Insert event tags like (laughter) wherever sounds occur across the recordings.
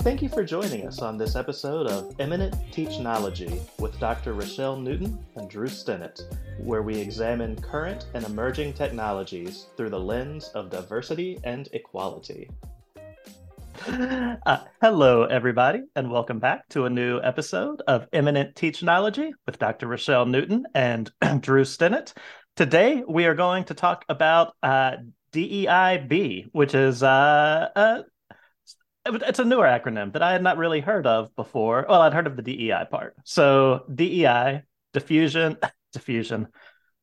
Thank you for joining us on this episode of Eminent Teachnology with Dr. Rochelle Newton and Drew Stennett, where we examine current and emerging technologies through the lens of diversity and equality. Uh, hello, everybody, and welcome back to a new episode of Eminent Teachnology with Dr. Rochelle Newton and (clears throat) Drew Stennett. Today, we are going to talk about uh, DEIB, which is uh, it's a newer acronym that I had not really heard of before. Well, I'd heard of the DEI part. So DEI, diffusion, (laughs) diffusion.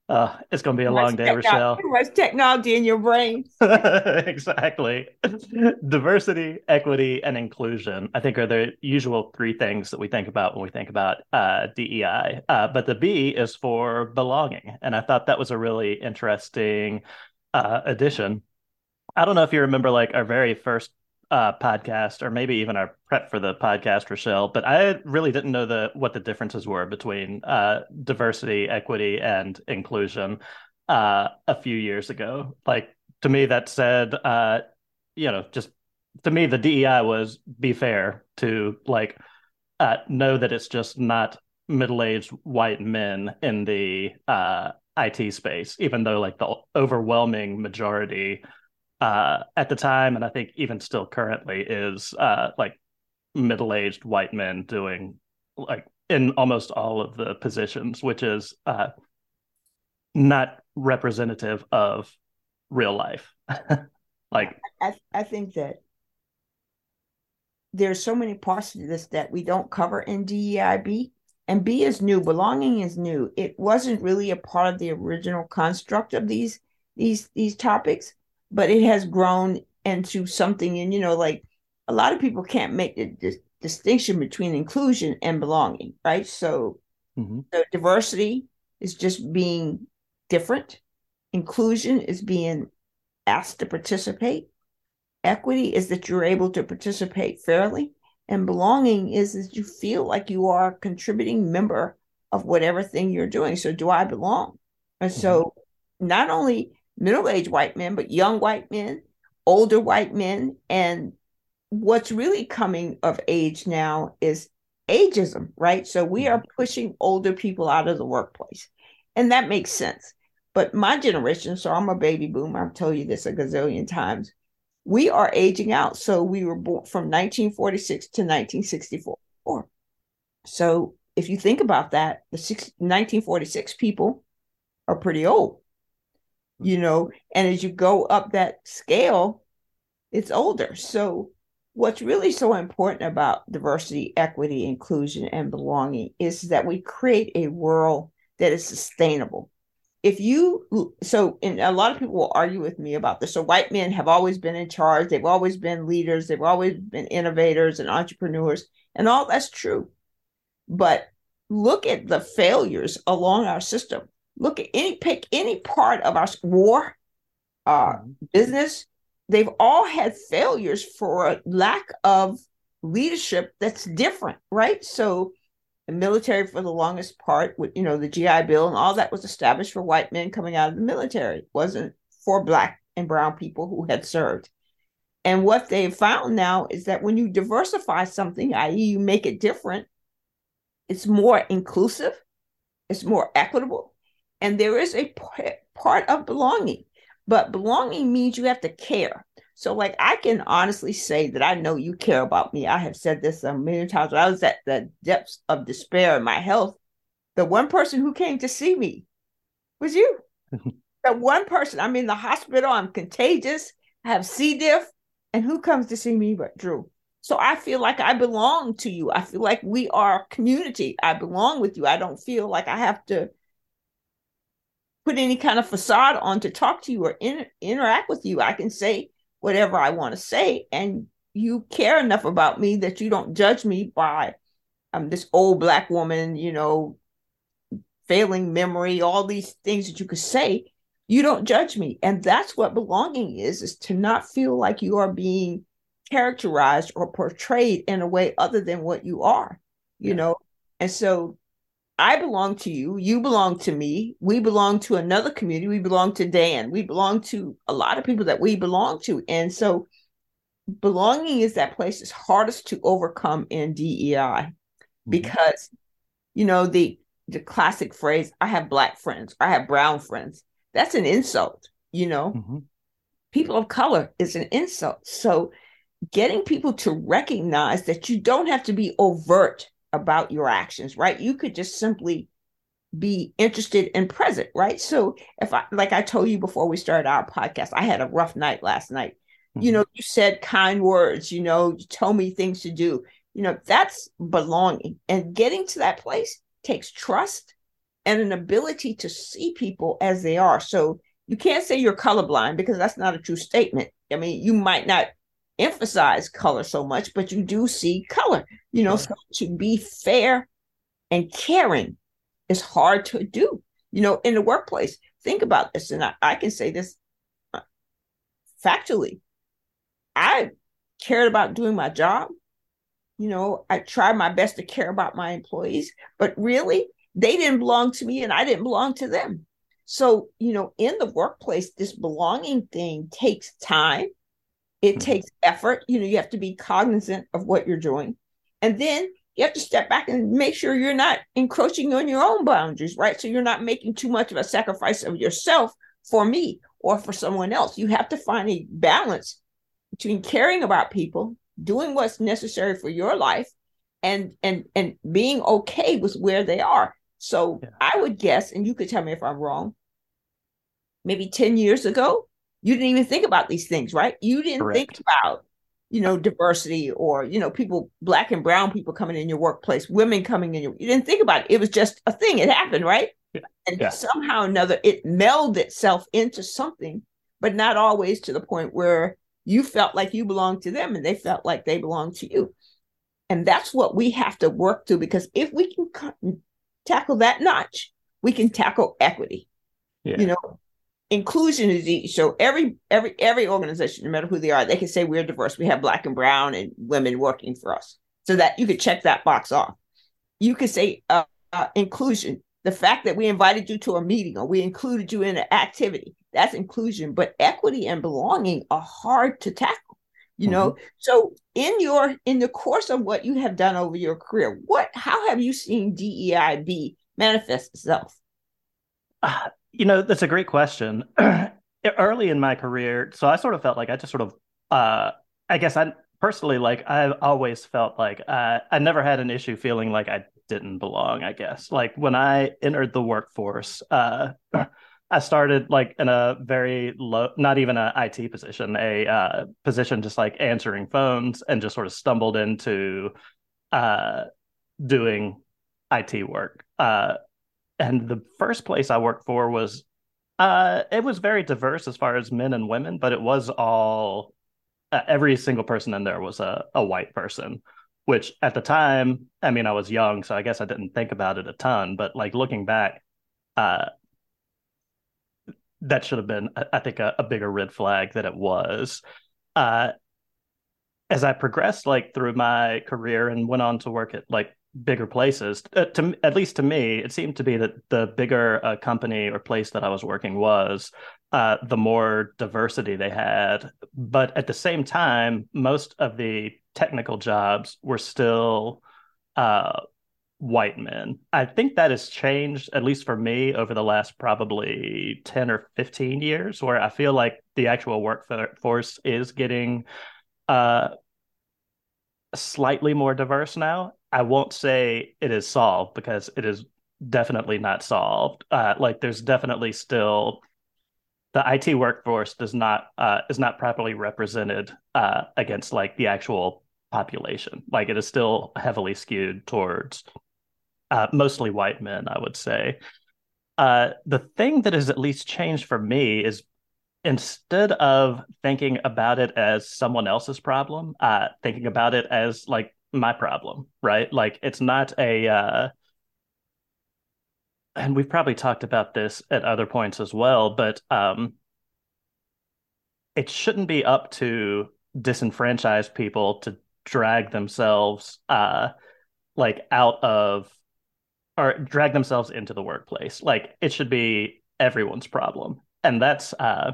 Uh, it's going to be a long day, Rochelle. (laughs) Too much technology in your brain. (laughs) exactly. Diversity, equity, and inclusion, I think, are the usual three things that we think about when we think about uh, DEI. Uh, but the B is for belonging. And I thought that was a really interesting uh, addition. I don't know if you remember, like, our very first uh, podcast, or maybe even our prep for the podcast, Rochelle. But I really didn't know the what the differences were between uh, diversity, equity, and inclusion uh, a few years ago. Like to me, that said, uh, you know, just to me, the DEI was be fair to like uh, know that it's just not middle-aged white men in the uh, IT space, even though like the overwhelming majority uh, at the time, and I think even still currently, is uh, like middle aged white men doing like in almost all of the positions, which is uh, not representative of real life. (laughs) like, I, I think that there's so many parts this that we don't cover in DEIB. And B is new. Belonging is new. It wasn't really a part of the original construct of these these these topics but it has grown into something and you know like a lot of people can't make the, distinction between inclusion and belonging right? So mm-hmm. the diversity is just being different. Inclusion is being asked to participate. Equity is that you're able to participate fairly. And belonging is that you feel like you are a contributing member of whatever thing you're doing. So do i belong? And mm-hmm. so not only middle aged white men, but young white men, older white men. And what's really coming of age now is ageism, right? So we are mm-hmm. pushing older people out of the workplace. And that makes sense. But my generation, so I'm a baby boomer, I've told you this a gazillion times. We are aging out. So we were born from 1946 to 1964. So if you think about that, the 1946 people are pretty old you know, and as you go up that scale, it's older. So, what's really so important about diversity, equity, inclusion, and belonging is that we create a world that is sustainable. If you, so, and a lot of people will argue with me about this. So, white men have always been in charge, they've always been leaders, they've always been innovators and entrepreneurs, and all that's true. But look at the failures along our system look at any pick any part of our war, uh, mm-hmm. business. They've all had failures for lack of leadership that's different, right? So the military for the longest part with you know the GI Bill and all that was established for white men coming out of the military. It wasn't for black and brown people who had served. And what they've found now is that when you diversify something, i.e., you make it different, it's more inclusive, it's more equitable, and there is a part of belonging, but belonging means you have to care. So, like, I can honestly say that I know you care about me. I have said this a million times. When I was at the depths of despair in my health, the one person who came to see me was you. (laughs) the one person. I'm in the hospital. I'm contagious. I have C. diff. And who comes to see me but Drew? So I feel like I belong to you. I feel like we are community. I belong with you. I don't feel like I have to put any kind of facade on to talk to you or in, interact with you. I can say whatever I want to say, and you care enough about me that you don't judge me by um, this old black woman, you know, failing memory, all these things that you could say. You don't judge me, and that's what belonging is: is to not feel like you are being characterized or portrayed in a way other than what you are. You yeah. know, and so I belong to you. You belong to me. We belong to another community. We belong to Dan. We belong to a lot of people that we belong to. And so belonging is that place that's hardest to overcome in DEI mm-hmm. because you know the the classic phrase I have black friends, I have brown friends. That's an insult, you know. Mm-hmm. People of color is an insult. So getting people to recognize that you don't have to be overt about your actions, right? You could just simply be interested and present, right? So if I like I told you before we started our podcast, I had a rough night last night. Mm-hmm. You know, you said kind words, you know, you told me things to do. You know, that's belonging. And getting to that place takes trust and an ability to see people as they are. So you can't say you're colorblind because that's not a true statement. I mean, you might not emphasize color so much, but you do see color. You know, so to be fair and caring is hard to do, you know, in the workplace. Think about this, and I, I can say this uh, factually. I cared about doing my job. You know, I tried my best to care about my employees, but really, they didn't belong to me and I didn't belong to them. So, you know, in the workplace, this belonging thing takes time, it mm-hmm. takes effort. You know, you have to be cognizant of what you're doing. And then you have to step back and make sure you're not encroaching on your own boundaries, right? So you're not making too much of a sacrifice of yourself for me or for someone else. You have to find a balance between caring about people, doing what's necessary for your life, and and and being okay with where they are. So yeah. I would guess, and you could tell me if I'm wrong, maybe 10 years ago, you didn't even think about these things, right? You didn't Correct. think about you know, diversity or, you know, people, black and brown people coming in your workplace, women coming in your, you didn't think about it. It was just a thing. It happened, right? Yeah. And yeah. somehow or another, it melded itself into something, but not always to the point where you felt like you belonged to them and they felt like they belonged to you. And that's what we have to work through because if we can tackle that notch, we can tackle equity. Yeah. You know, inclusion is easy. So every every every organization, no matter who they are, they can say we're diverse. We have black and brown and women working for us, so that you could check that box off. You could say uh, uh, inclusion. The fact that we invited you to a meeting or we included you in an activity, that's inclusion. But equity and belonging are hard to tackle. You know, mm-hmm. so in your in the course of what you have done over your career, what how have you seen DEIB manifest itself? Uh, you know, that's a great question. (clears throat) Early in my career, so I sort of felt like I just sort of, uh, I guess I personally like I've always felt like uh, I never had an issue feeling like I didn't belong. I guess like when I entered the workforce, uh, (clears throat) I started like in a very low, not even an IT position, a uh, position just like answering phones, and just sort of stumbled into uh, doing IT work. Uh, and the first place I worked for was uh it was very diverse as far as men and women, but it was all uh, every single person in there was a, a white person, which at the time, I mean, I was young, so I guess I didn't think about it a ton, but like looking back, uh that should have been, I think, a, a bigger red flag that it was. Uh, as I progressed like through my career and went on to work at like bigger places. Uh, to at least to me, it seemed to be that the bigger uh, company or place that I was working was, uh, the more diversity they had. But at the same time, most of the technical jobs were still uh, white men. I think that has changed, at least for me, over the last probably 10 or 15 years, where I feel like the actual workforce is getting uh, slightly more diverse now. I won't say it is solved because it is definitely not solved. Uh, like there's definitely still the IT workforce does not uh, is not properly represented uh, against like the actual population. Like it is still heavily skewed towards uh, mostly white men, I would say. Uh, the thing that has at least changed for me is instead of thinking about it as someone else's problem, uh, thinking about it as like my problem, right? Like it's not a uh and we've probably talked about this at other points as well, but um it shouldn't be up to disenfranchised people to drag themselves uh like out of or drag themselves into the workplace. Like it should be everyone's problem. And that's uh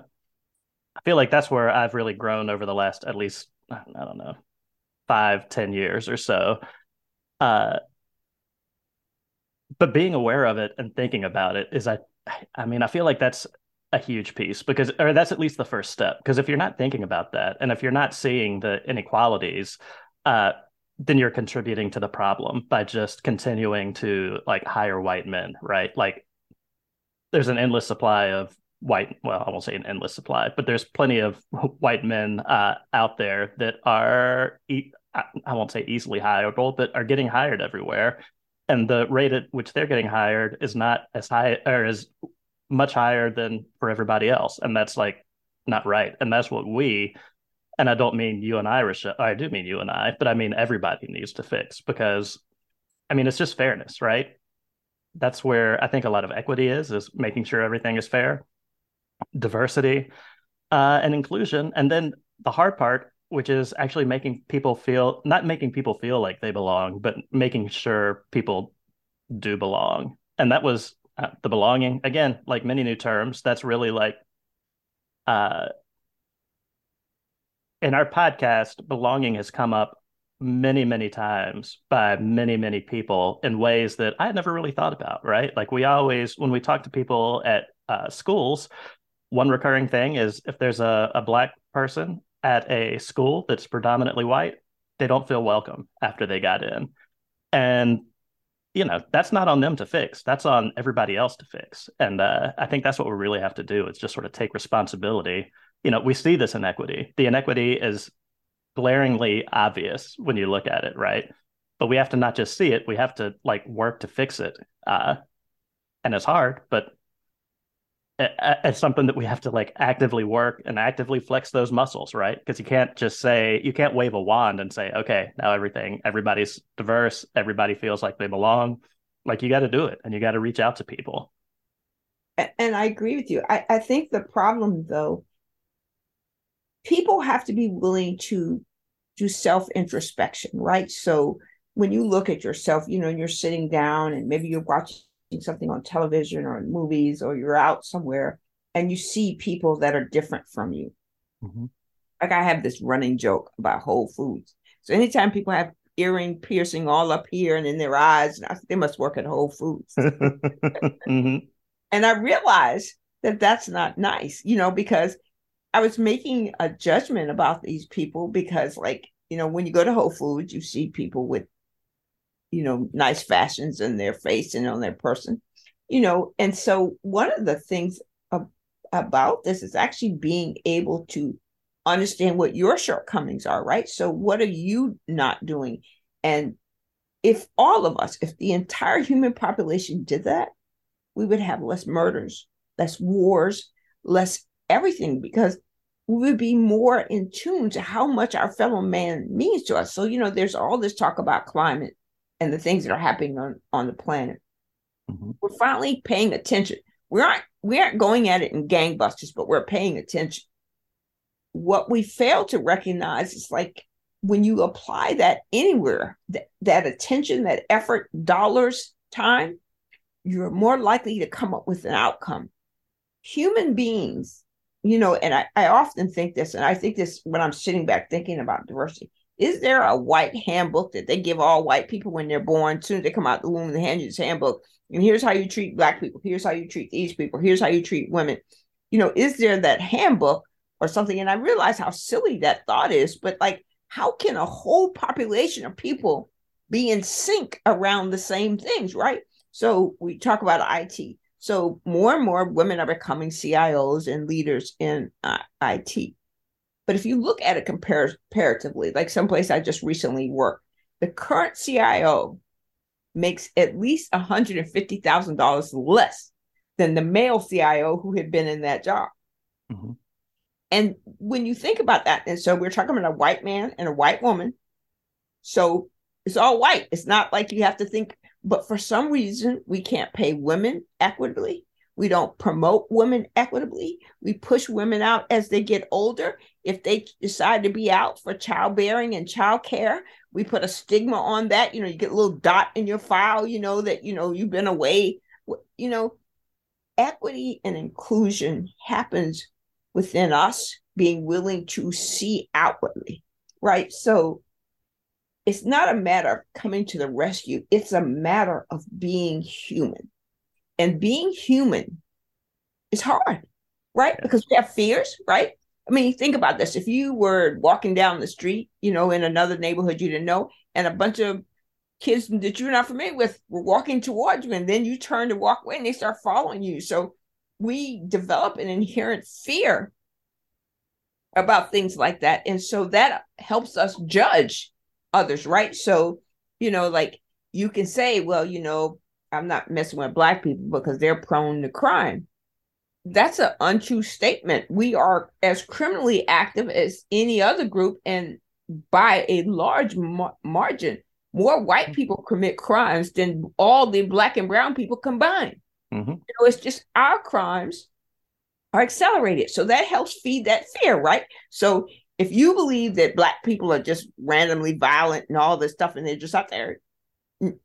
I feel like that's where I've really grown over the last at least I don't know, five, ten years or so. Uh, but being aware of it and thinking about it is I I mean, I feel like that's a huge piece because or that's at least the first step. Because if you're not thinking about that and if you're not seeing the inequalities, uh, then you're contributing to the problem by just continuing to like hire white men, right? Like there's an endless supply of white well i won't say an endless supply but there's plenty of white men uh, out there that are i won't say easily hireable but are getting hired everywhere. And the rate at which they're getting hired is not as high or as much higher than for everybody else. And that's like not right. And that's what we and i don't mean you and i i do mean you and i but i mean everybody needs to fix because i mean it's just fairness right? That's where i think a lot of equity is is making sure everything is fair diversity uh, and inclusion. And then the hard part which is actually making people feel not making people feel like they belong but making sure people do belong. And that was uh, the belonging. Again like many new terms that's really like uh in our podcast belonging has come up many many times by many many people in ways that i had never really thought about right? Like we always when we talk to people at uh, schools one recurring thing is if there's a, a black person at a school that's predominantly white they don't feel welcome after they got in. And you know that's not on them to fix. That's on everybody else to fix. And uh, i think that's what we really have to do is just sort of take responsibility. You know we see this inequity. The inequity is glaringly obvious when you look at it right? But we have to not just see it. We have to like work to fix it. Uh, and it's hard but it's something that we have to like actively work and actively flex those muscles right? Because you can't just say you can't wave a wand and say okay now everything everybody's diverse everybody feels like they belong. Like you got to do it and you got to reach out to people. And i agree with you. I, I think the problem though people have to be willing to do self introspection right? So when you look at yourself you know you're sitting down and maybe you're watching something on television or in movies or you're out somewhere and you see people that are different from you. Mm-hmm. Like I have this running joke about Whole Foods. So anytime people have earring piercing all up here and in their eyes, I they must work at Whole Foods. (laughs) mm-hmm. And I realized that that's not nice, you know, because I was making a judgment about these people because, like, you know, when you go to Whole Foods, you see people with you know, nice fashions in their face and on their person, you know. And so, one of the things ab- about this is actually being able to understand what your shortcomings are, right? So, what are you not doing? And if all of us, if the entire human population did that, we would have less murders, less wars, less everything because we would be more in tune to how much our fellow man means to us. So, you know, there's all this talk about climate and the things that are happening on, on the planet. Mm-hmm. We're finally paying attention. We aren't we aren't going at it in gangbusters, but we're paying attention. What we fail to recognize is like when you apply that anywhere, that, that attention, that effort, dollars, time, you're more likely to come up with an outcome. Human beings, you know, and I, I often think this, and I think this when I'm sitting back thinking about diversity is there a white handbook that they give all white people when they're born? As soon as they come out the womb, they hand you this handbook. And here's how you treat black people. Here's how you treat these people. Here's how you treat women. You know, is there that handbook or something? And I realize how silly that thought is, but like, how can a whole population of people be in sync around the same things, right? So we talk about IT. So more and more women are becoming CIOs and leaders in uh, IT. But if you look at it compar- comparatively, like someplace I just recently worked, the current CIO makes at least $150,000 less than the male CIO who had been in that job. Mm-hmm. And when you think about that, and so we're talking about a white man and a white woman. So it's all white. It's not like you have to think, but for some reason, we can't pay women equitably. We don't promote women equitably. We push women out as they get older. If they decide to be out for childbearing and childcare, we put a stigma on that. You know, you get a little dot in your file, you know, that, you know, you've been away. You know, equity and inclusion happens within us being willing to see outwardly. right? So it's not a matter of coming to the rescue, it's a matter of being human. And being human is hard, right? Because we have fears, right? I mean, think about this. If you were walking down the street, you know, in another neighborhood you didn't know, and a bunch of kids that you're not familiar with were walking towards you, and then you turn to walk away and they start following you. So we develop an inherent fear about things like that. And so that helps us judge others, right? So, you know, like you can say, well, you know, I'm not messing with black people because they're prone to crime. That's an untrue statement. We are as criminally active as any other group, and by a large mar- margin, more white mm-hmm. people commit crimes than all the black and brown people combined. Mm-hmm. You know, it's just our crimes are accelerated. So that helps feed that fear, right? So if you believe that black people are just randomly violent and all this stuff and they're just out there,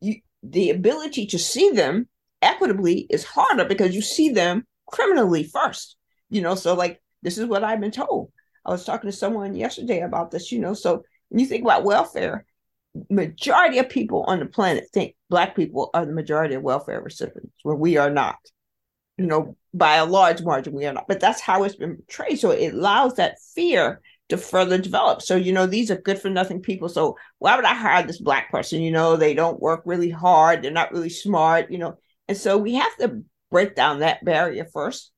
you, the ability to see them equitably is harder because you see them criminally first. You know, so like this is what I've been told. I was talking to someone yesterday about this, you know. So when you think about welfare, majority of people on the planet think black people are the majority of welfare recipients, where we are not. You know, by a large margin, we are not. But that's how it's been portrayed. So it allows that fear to further develop. So, you know, these are good for nothing people. So why would I hire this black person? You know, they don't work really hard, they're not really smart, you know. And so we have to break down that barrier first.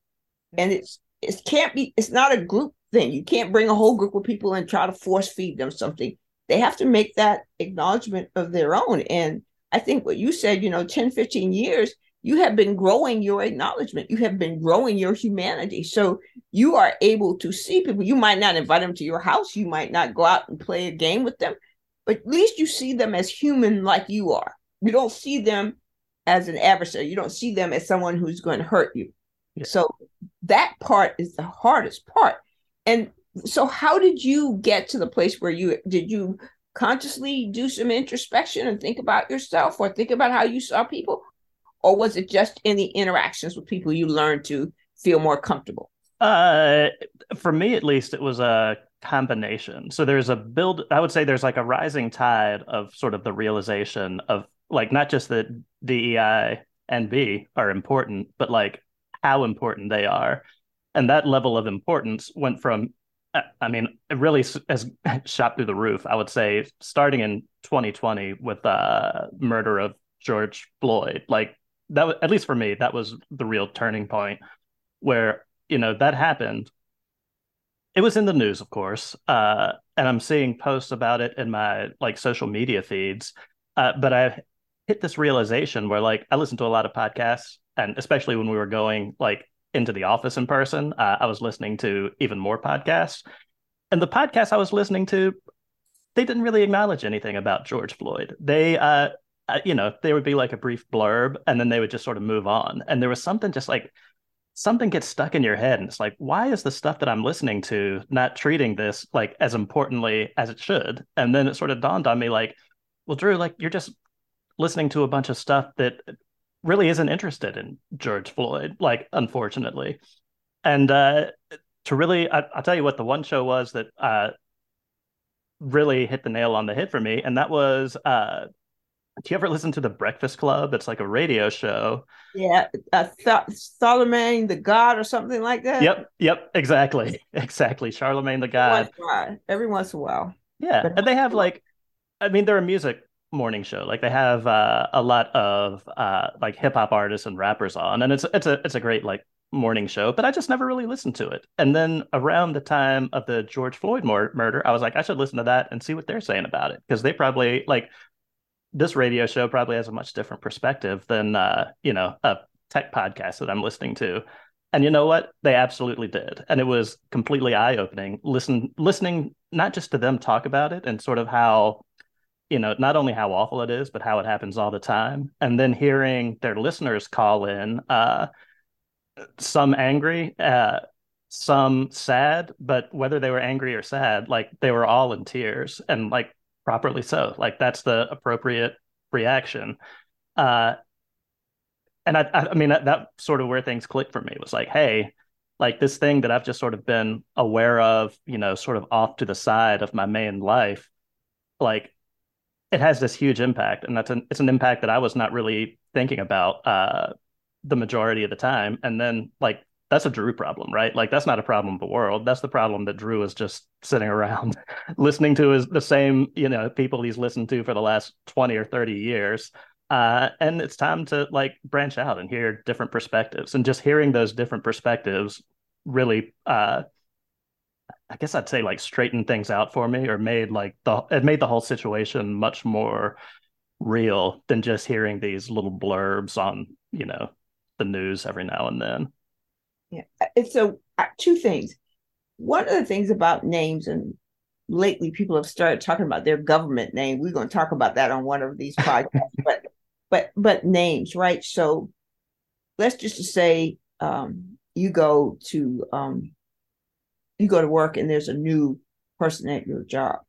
And mm-hmm. it's it can't be it's not a group thing. You can't bring a whole group of people and try to force feed them something. They have to make that acknowledgement of their own. And I think what you said, you know, 10, 15 years, you have been growing your acknowledgement. You have been growing your humanity. So you are able to see people. You might not invite them to your house. You might not go out and play a game with them, but at least you see them as human like you are. You don't see them as an adversary. You don't see them as someone who's going to hurt you. Yeah. So that part is the hardest part. And so how did you get to the place where you did you consciously do some introspection and think about yourself or think about how you saw people? or was it just in the interactions with people you learned to feel more comfortable? Uh, for me, at least, it was a combination. So there's a build. I would say there's like a rising tide of sort of the realization of like not just that DEI and B are important, but like how important they are, and that level of importance went from. I mean, it really has (laughs) shot through the roof. I would say, starting in 2020 with the uh, murder of George Floyd, like that was, at least for me that was the real turning point where you know that happened it was in the news of course uh, and i'm seeing posts about it in my like social media feeds uh, but i hit this realization where like i listened to a lot of podcasts and especially when we were going like into the office in person uh, i was listening to even more podcasts and the podcasts i was listening to they didn't really acknowledge anything about george floyd they uh, you know, there would be like a brief blurb and then they would just sort of move on. And there was something just like something gets stuck in your head and it's like, why is the stuff that I'm listening to not treating this like as importantly as it should? And then it sort of dawned on me like, well, Drew, like you're just listening to a bunch of stuff that really isn't interested in George Floyd, like unfortunately. And uh to really I, will tell you what the one show was that uh really hit the nail on the head for me, and that was uh do you ever listen to the Breakfast Club? It's like a radio show. Yeah, uh, Charlamagne the God or something like that. Yep, yep, exactly, (laughs) exactly. Charlamagne the God. Every once in a while. Yeah, and they have like, I mean, they're a music morning show. Like they have uh, a lot of uh, like hip hop artists and rappers on, and it's it's a it's a great like morning show. But I just never really listened to it. And then around the time of the George Floyd mur- murder, I was like, I should listen to that and see what they're saying about it because they probably like this radio show probably has a much different perspective than uh, you know a tech podcast that I'm listening to. And you know what? They absolutely did, and it was completely eye opening. Listen, listening not just to them talk about it and sort of how you know not only how awful it is, but how it happens all the time, and then hearing their listeners call in, uh, some angry. Uh, some sad, but whether they were angry or sad, like they were all in tears and like properly so. Like that's the appropriate reaction. Uh, and I, I mean, that, that sort of where things clicked for me was like, hey, like this thing that I've just sort of been aware of, you know, sort of off to the side of my main life, like it has this huge impact, and that's an it's an impact that I was not really thinking about uh, the majority of the time. And then like that's a Drew problem, right? Like that's not a problem of the world. That's the problem that Drew is just sitting (laughs) around listening to is the same, you know, people he's listened to for the last 20 or 30 years. Uh, and it's time to like branch out and hear different perspectives. And just hearing those different perspectives really uh I guess I'd say like straightened things out for me or made like the it made the whole situation much more real than just hearing these little blurbs on, you know, the news every now and then. Yeah. It's a uh, two things. One of the things about names and lately people have started talking about their government name. We're going to talk about that on one of these (laughs) podcasts, but but but names, right? So let's just say um, you go to um, you go to work and there's a new person at your job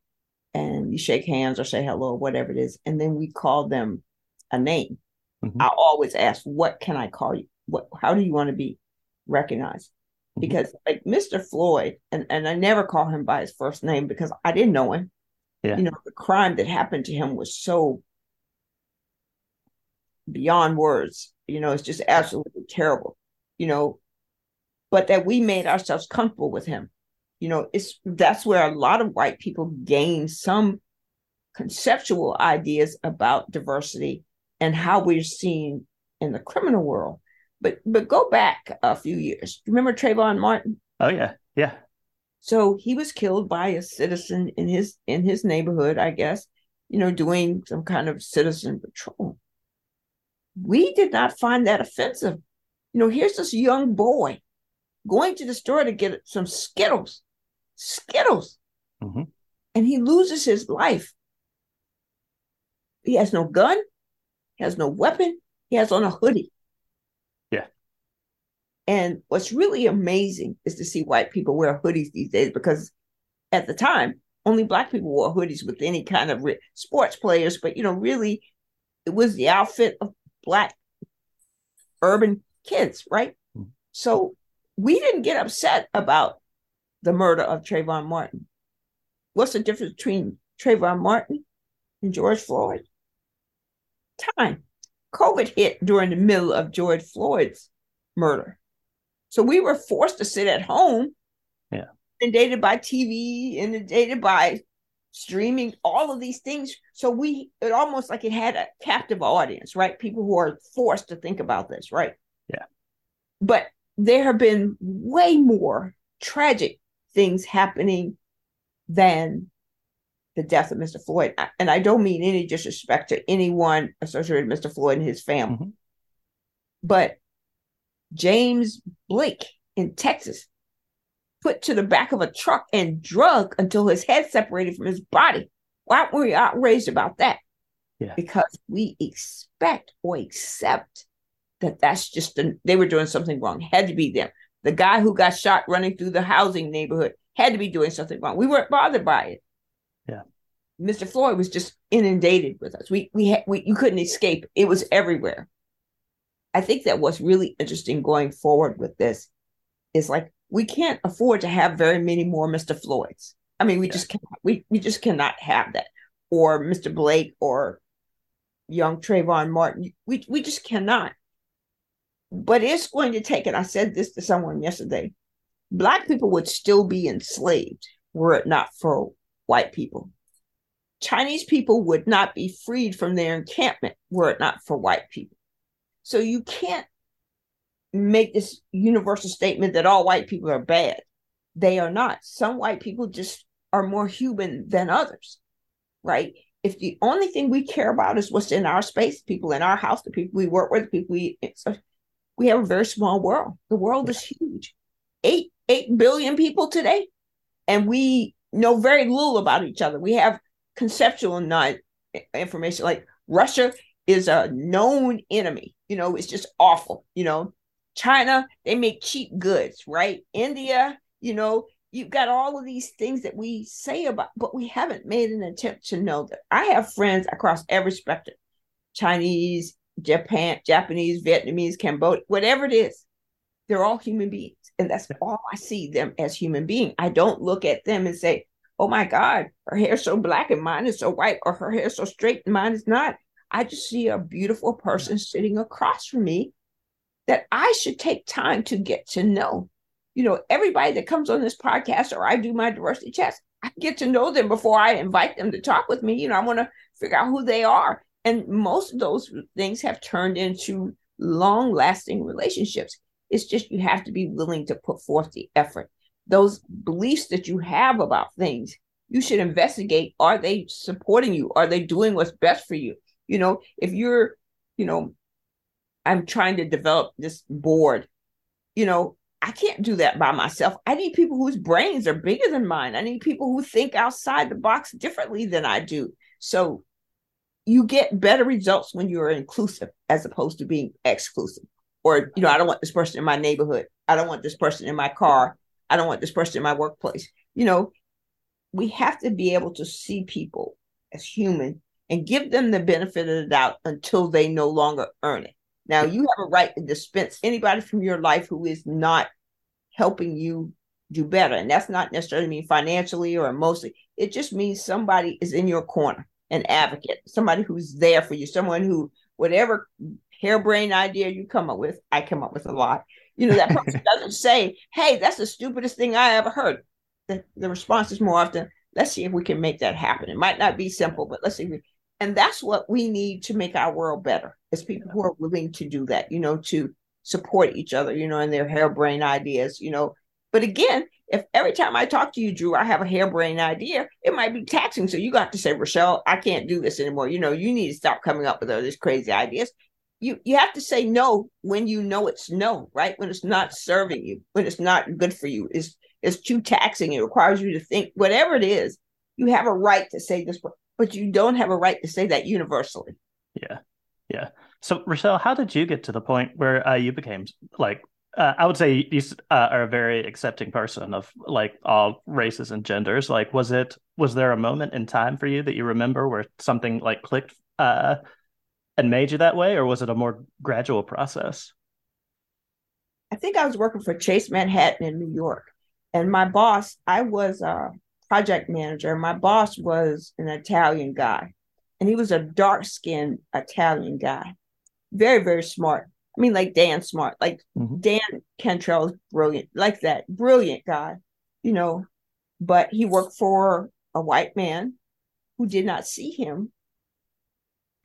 and you shake hands or say hello, or whatever it is, and then we call them a name. Mm-hmm. I always ask, what can I call you? What how do you want to be recognized? Mm-hmm. Because like Mr. Floyd, and, and I never call him by his first name because I didn't know him. Yeah. You know, the crime that happened to him was so beyond words. You know, it's just absolutely terrible. You know, but that we made ourselves comfortable with him. You know, it's that's where a lot of white people gain some conceptual ideas about diversity and how we're seen in the criminal world. But but go back a few years. Remember Trayvon Martin? Oh yeah, yeah. So he was killed by a citizen in his in his neighborhood, I guess. You know, doing some kind of citizen patrol. We did not find that offensive. You know, here's this young boy going to the store to get some Skittles, Skittles, mm-hmm. and he loses his life. He has no gun, he has no weapon, he has on a hoodie. Yeah. And what's really amazing is to see white people wear hoodies these days because at the time, only black people wore hoodies with any kind of re- sports players, but you know, really, it was the outfit of black urban kids, right? Mm-hmm. So we didn't get upset about the murder of Trayvon Martin. What's the difference between Trayvon Martin and George Floyd? Time. COVID hit during the middle of George Floyd's murder. So we were forced to sit at home. Yeah. Inundated by TV, and inundated by streaming, all of these things. So we it almost like it had a captive audience, right? People who are forced to think about this, right? Yeah. But there have been way more tragic things happening than the death of Mr. Floyd. And I don't mean any disrespect to anyone associated with Mr. Floyd and his family. Mm-hmm. But James Blake in Texas put to the back of a truck and drug until his head separated from his body. Why were we outraged about that? Yeah. Because we expect or accept that that's just the, they were doing something wrong. Had to be them. The guy who got shot running through the housing neighborhood had to be doing something wrong. We weren't bothered by it. Yeah. Mr. Floyd was just inundated with us. We we had we you couldn't escape. It was everywhere. I think that what's really interesting going forward with this is like we can't afford to have very many more Mr. Floyds. I mean, we yeah. just cannot. We we just cannot have that. Or Mr. Blake or young Trayvon Martin. We we just cannot. But it's going to take, and I said this to someone yesterday, black people would still be enslaved were it not for white people. Chinese people would not be freed from their encampment were it not for white people. So you can't make this universal statement that all white people are bad. They are not. Some white people just are more human than others, right? If the only thing we care about is what's in our space, people in our house, the people we work with, the people we we have a very small world. The world is huge. Eight eight billion people today, and we know very little about each other. We have conceptual not information like Russia is a known enemy. You know, it's just awful. You know, China, they make cheap goods, right? India, you know, you've got all of these things that we say about, but we haven't made an attempt to know that. I have friends across every spectrum Chinese, Japan, Japanese, Vietnamese, Cambodia, whatever it is. they're all human beings. And that's all I see them as human being. I don't look at them and say, oh my God, her hair's so black and mine is so white, or her hair's so straight and mine is not. I just see a beautiful person sitting across from me that I should take time to get to know. You know, everybody that comes on this podcast or I do my diversity chats, I get to know them before I invite them to talk with me. You know, I want to figure out who they are. And most of those things have turned into long lasting relationships. It's just you have to be willing to put forth the effort. Those beliefs that you have about things, you should investigate are they supporting you? Are they doing what's best for you? You know, if you're, you know, I'm trying to develop this board, you know, I can't do that by myself. I need people whose brains are bigger than mine. I need people who think outside the box differently than I do. So you get better results when you're inclusive as opposed to being exclusive. Or, you know, I don't want this person in my neighborhood. I don't want this person in my car. I don't want this person in my workplace. You know, we have to be able to see people as human and give them the benefit of the doubt until they no longer earn it. Now, you have a right to dispense anybody from your life who is not helping you do better. And that's not necessarily mean financially or emotionally. It just means somebody is in your corner, an advocate, somebody who's there for you, someone who, whatever harebrained idea you come up with, I come up with a lot. You know, that (laughs) person doesn't say, hey, that's the stupidest thing I ever heard. The, the response is more often, let's see if we can make that happen. It might not be simple, but let's see. We, and that's what we need to make our world better is people who are willing to do that, you know, to support each other, you know, in their harebrained ideas, you know. But again, if every time I talk to you, Drew, I have a harebrained idea, it might be taxing. So you got to say, Rochelle, I can't do this anymore. You know, you need to stop coming up with all these crazy ideas. You you have to say no when you know it's no, right? When it's not serving you, when it's not good for you, it's it's too taxing. It requires you to think whatever it is. You have a right to say this, but you don't have a right to say that universally. Yeah. Yeah. So, Rochelle, how did you get to the point where uh, you became like, uh, I would say you uh, are a very accepting person of like all races and genders. Like, was it, was there a moment in time for you that you remember where something like clicked uh, and made you that way, or was it a more gradual process? I think I was working for Chase Manhattan in New York. And my boss, I was a project manager. My boss was an Italian guy and he was a dark skinned Italian guy, very, very smart. I mean, like Dan Smart, like mm-hmm. Dan Cantrell is brilliant, like that, brilliant guy, you know. But he worked for a white man who did not see him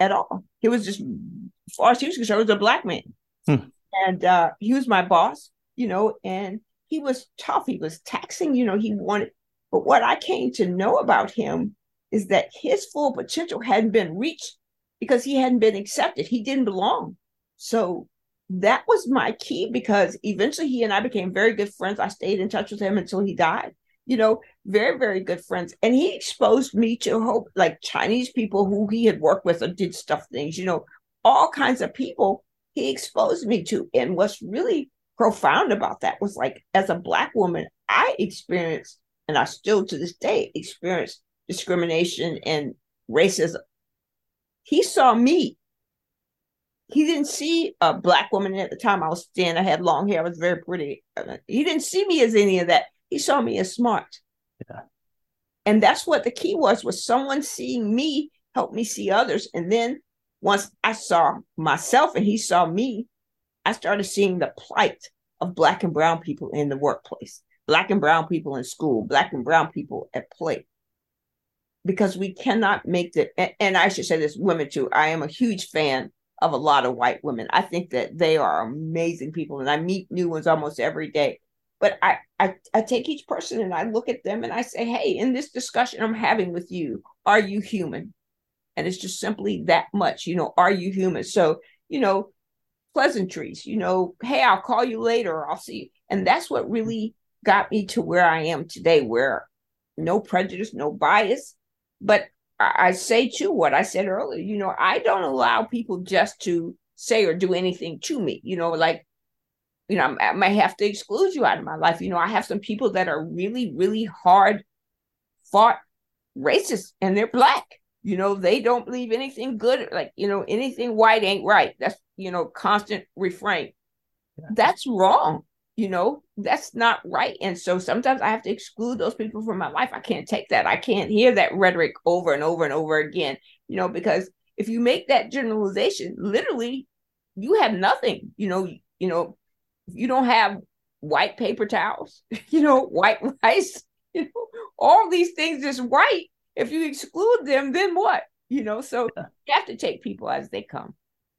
at all. He was just, as far as he was concerned, was a black man. Hmm. And uh, he was my boss, you know, and he was tough. He was taxing, you know, he wanted, but what I came to know about him is that his full potential hadn't been reached because he hadn't been accepted. He didn't belong. So that was my key because eventually he and I became very good friends. I stayed in touch with him until he died. You know, very, very good friends. And he exposed me to hope, like Chinese people who he had worked with or did stuff things, you know, all kinds of people he exposed me to. And what's really profound about that was like, as a Black woman, I experienced, and I still to this day experience discrimination and racism. He saw me. He didn't see a black woman at the time I was thin. I had long hair. I was very pretty. He didn't see me as any of that. He saw me as smart. Yeah. And that's what the key was, was someone seeing me help me see others. And then once I saw myself and he saw me, I started seeing the plight of black and brown people in the workplace, black and brown people in school, black and brown people at play because we cannot make the and I should say this women too. I am a huge fan of a lot of white women. I think that they are amazing people and I meet new ones almost every day. But I, I I take each person and I look at them and I say, hey, in this discussion I'm having with you, are you human? And it's just simply that much, you know, are you human? So, you know, pleasantries, you know, hey, I'll call you later, I'll see you. And that's what really got me to where I am today, where no prejudice, no bias, but I say too what I said earlier, you know, I don't allow people just to say or do anything to me, you know, like, you know, I might have to exclude you out of my life. You know, I have some people that are really, really hard fought racist and they're black. You know, they don't believe anything good, like, you know, anything white ain't right. That's, you know, constant refrain. Yeah. That's wrong. You know, that's not right. And so sometimes I have to exclude those people from my life. I can't take that. I can't hear that rhetoric over and over and over again, you know, because if you make that generalization, literally you have nothing, you know, you know, you don't have white paper towels, (laughs) you know, white rice, (laughs) you know, all these things is white. If you exclude them, then what? You know, so you have to take people as they come.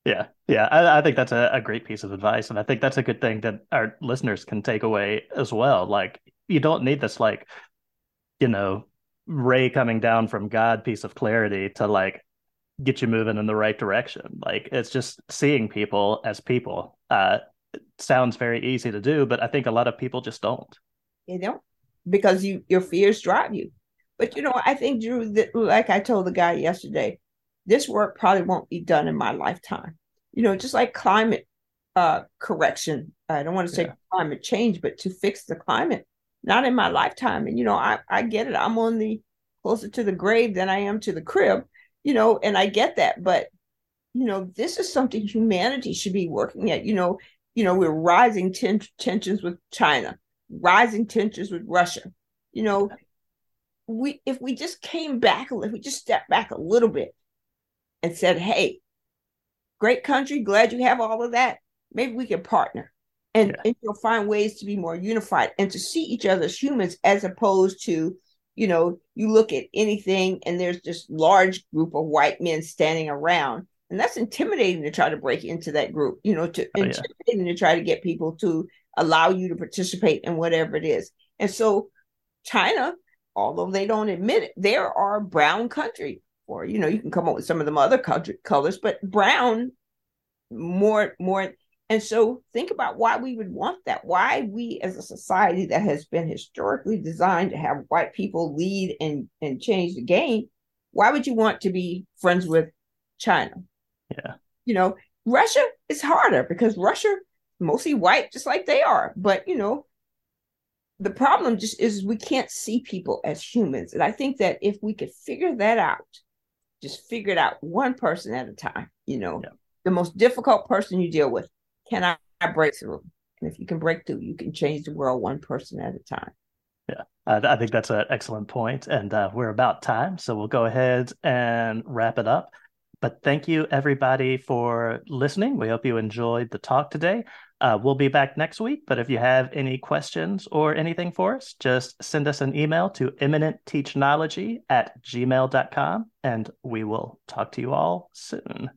Yeah, yeah, I, I think that's a, a, great piece of advice, and I think that's a good thing that our listeners can take away as well. Like, you don't need this, like, you know, ray coming down from God piece of clarity to like get you moving in the right direction. Like, it's just seeing people as people. Uh, sounds very easy to do, but I think a lot of people just don't. You don't because you your fears drive you. But you know, I think Drew, that, like I told the guy yesterday, this work probably won't be done in my lifetime. You know, just like climate uh, correction. I don't want to say yeah. climate change, but to fix the climate, not in my lifetime. And you know, I I get it. I'm on the closer to the grave than I am to the crib. You know, and I get that, but you know, this is something humanity should be working at. You know, you know, we're rising ten- tensions with China, rising tensions with Russia. You know, we if we just came back, if we just stepped back a little bit and said, hey, great country, glad you have all of that. Maybe we can partner and, yeah. and you'll find ways to be more unified and to see each other as humans as opposed to, you know, you look at anything and there's this large group of white men standing around. And that's intimidating to try to break into that group, you know, to oh, intimidating yeah. to try to get people to allow you to participate in whatever it is. And so China, although they don't admit it, there are brown country or you know you can come up with some of them other colors but brown more more and so think about why we would want that why we as a society that has been historically designed to have white people lead and and change the game why would you want to be friends with china? Yeah. You know russia is harder because russia mostly white just like they are but you know the problem just is we can't see people as humans and i think that if we could figure that out just figure it out one person at a time. You know, yeah. the most difficult person you deal with. Can I, I break through? And if you can break through, you can change the world one person at a time. Yeah, I think that's an excellent point. And uh, we're about time. So we'll go ahead and wrap it up. But thank you, everybody, for listening. We hope you enjoyed the talk today. Uh, we'll be back next week, but if you have any questions or anything for us, just send us an email to imminentteachnology at gmail.com and we will talk to you all soon.